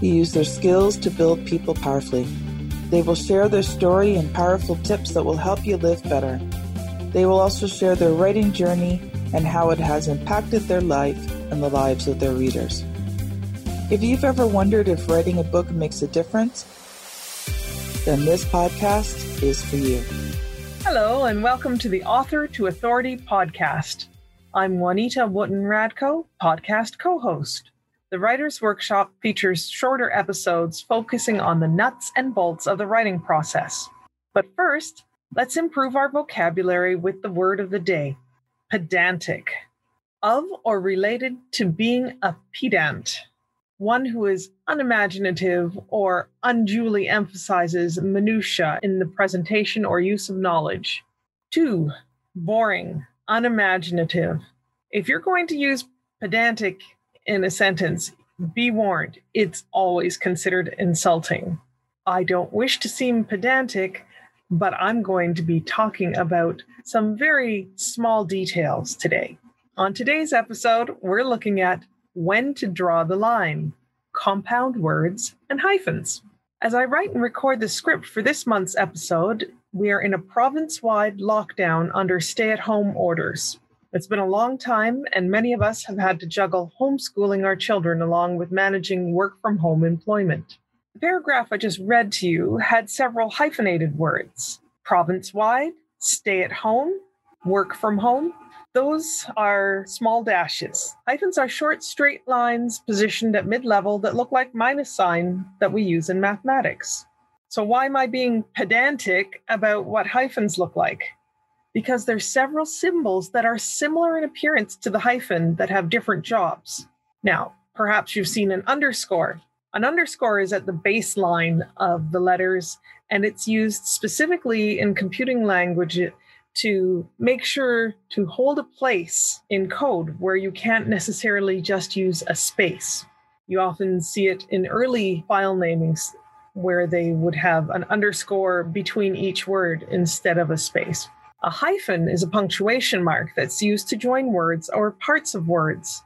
who use their skills to build people powerfully. They will share their story and powerful tips that will help you live better. They will also share their writing journey and how it has impacted their life and the lives of their readers. If you've ever wondered if writing a book makes a difference, then this podcast is for you. Hello, and welcome to the Author to Authority podcast. I'm Juanita Wooten Radko, podcast co host. The Writer's Workshop features shorter episodes focusing on the nuts and bolts of the writing process. But first, let's improve our vocabulary with the word of the day pedantic. Of or related to being a pedant, one who is unimaginative or unduly emphasizes minutiae in the presentation or use of knowledge. Two, boring, unimaginative. If you're going to use pedantic in a sentence, be warned, it's always considered insulting. I don't wish to seem pedantic, but I'm going to be talking about some very small details today. On today's episode, we're looking at when to draw the line, compound words, and hyphens. As I write and record the script for this month's episode, we are in a province wide lockdown under stay at home orders. It's been a long time, and many of us have had to juggle homeschooling our children along with managing work from home employment. The paragraph I just read to you had several hyphenated words province wide, stay at home, work from home. Those are small dashes. Hyphens are short, straight lines positioned at mid level that look like minus sign that we use in mathematics. So, why am I being pedantic about what hyphens look like? Because there's several symbols that are similar in appearance to the hyphen that have different jobs. Now, perhaps you've seen an underscore. An underscore is at the baseline of the letters, and it's used specifically in computing language to make sure to hold a place in code where you can't necessarily just use a space. You often see it in early file namings where they would have an underscore between each word instead of a space. A hyphen is a punctuation mark that's used to join words or parts of words.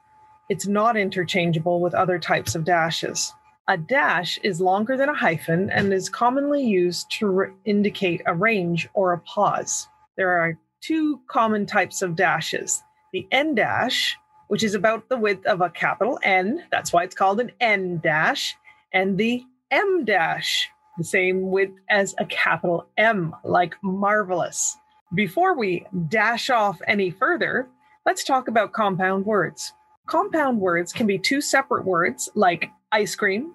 It's not interchangeable with other types of dashes. A dash is longer than a hyphen and is commonly used to re- indicate a range or a pause. There are two common types of dashes the en dash, which is about the width of a capital N, that's why it's called an en dash, and the em dash, the same width as a capital M, like marvelous. Before we dash off any further, let's talk about compound words. Compound words can be two separate words like ice cream,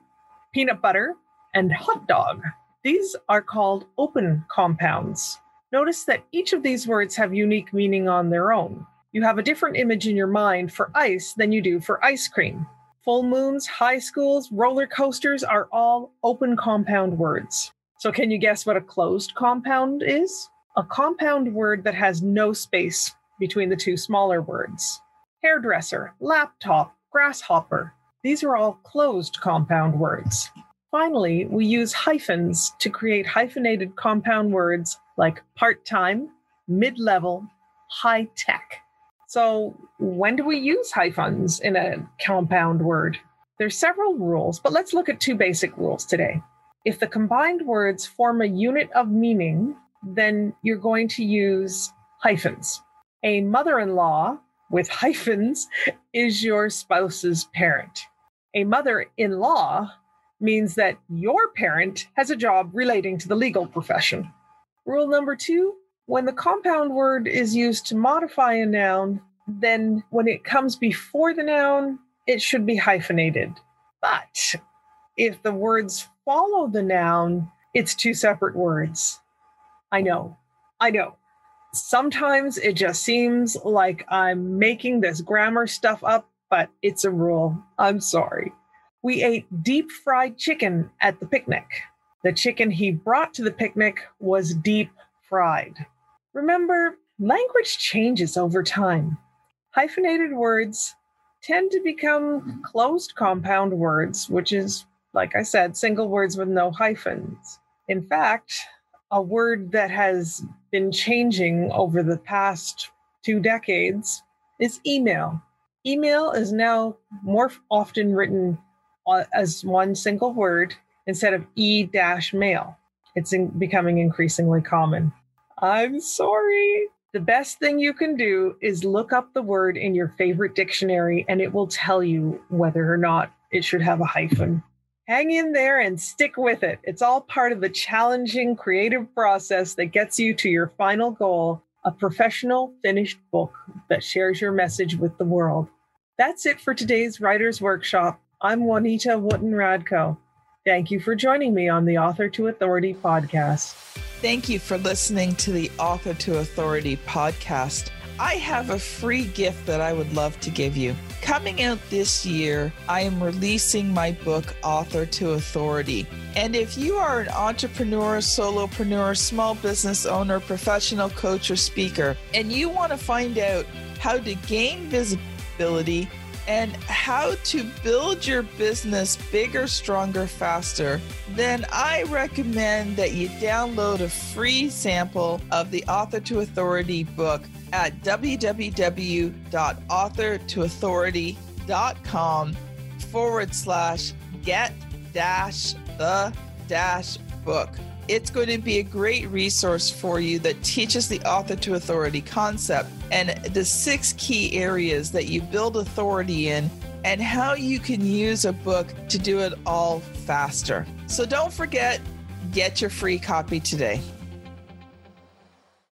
peanut butter, and hot dog. These are called open compounds. Notice that each of these words have unique meaning on their own. You have a different image in your mind for ice than you do for ice cream. Full moons, high schools, roller coasters are all open compound words. So, can you guess what a closed compound is? A compound word that has no space between the two smaller words. Hairdresser, laptop, grasshopper. These are all closed compound words. Finally, we use hyphens to create hyphenated compound words like part time, mid level, high tech. So, when do we use hyphens in a compound word? There's several rules, but let's look at two basic rules today. If the combined words form a unit of meaning, then you're going to use hyphens. A mother in law with hyphens is your spouse's parent. A mother in law means that your parent has a job relating to the legal profession. Rule number two when the compound word is used to modify a noun, then when it comes before the noun, it should be hyphenated. But if the words follow the noun, it's two separate words. I know. I know. Sometimes it just seems like I'm making this grammar stuff up, but it's a rule. I'm sorry. We ate deep fried chicken at the picnic. The chicken he brought to the picnic was deep fried. Remember, language changes over time. Hyphenated words tend to become closed compound words, which is, like I said, single words with no hyphens. In fact, a word that has been changing over the past two decades is email. Email is now more often written as one single word instead of e dash mail. It's in becoming increasingly common. I'm sorry. The best thing you can do is look up the word in your favorite dictionary and it will tell you whether or not it should have a hyphen. Hang in there and stick with it. It's all part of the challenging creative process that gets you to your final goal a professional, finished book that shares your message with the world. That's it for today's Writer's Workshop. I'm Juanita Wooten Radko. Thank you for joining me on the Author to Authority podcast. Thank you for listening to the Author to Authority podcast. I have a free gift that I would love to give you. Coming out this year, I am releasing my book, Author to Authority. And if you are an entrepreneur, solopreneur, small business owner, professional coach, or speaker, and you want to find out how to gain visibility and how to build your business bigger, stronger, faster, then I recommend that you download a free sample of the Author to Authority book at www.authortoauthority.com forward slash get dash the dash book. It's going to be a great resource for you that teaches the author to authority concept and the six key areas that you build authority in and how you can use a book to do it all faster. So don't forget, get your free copy today.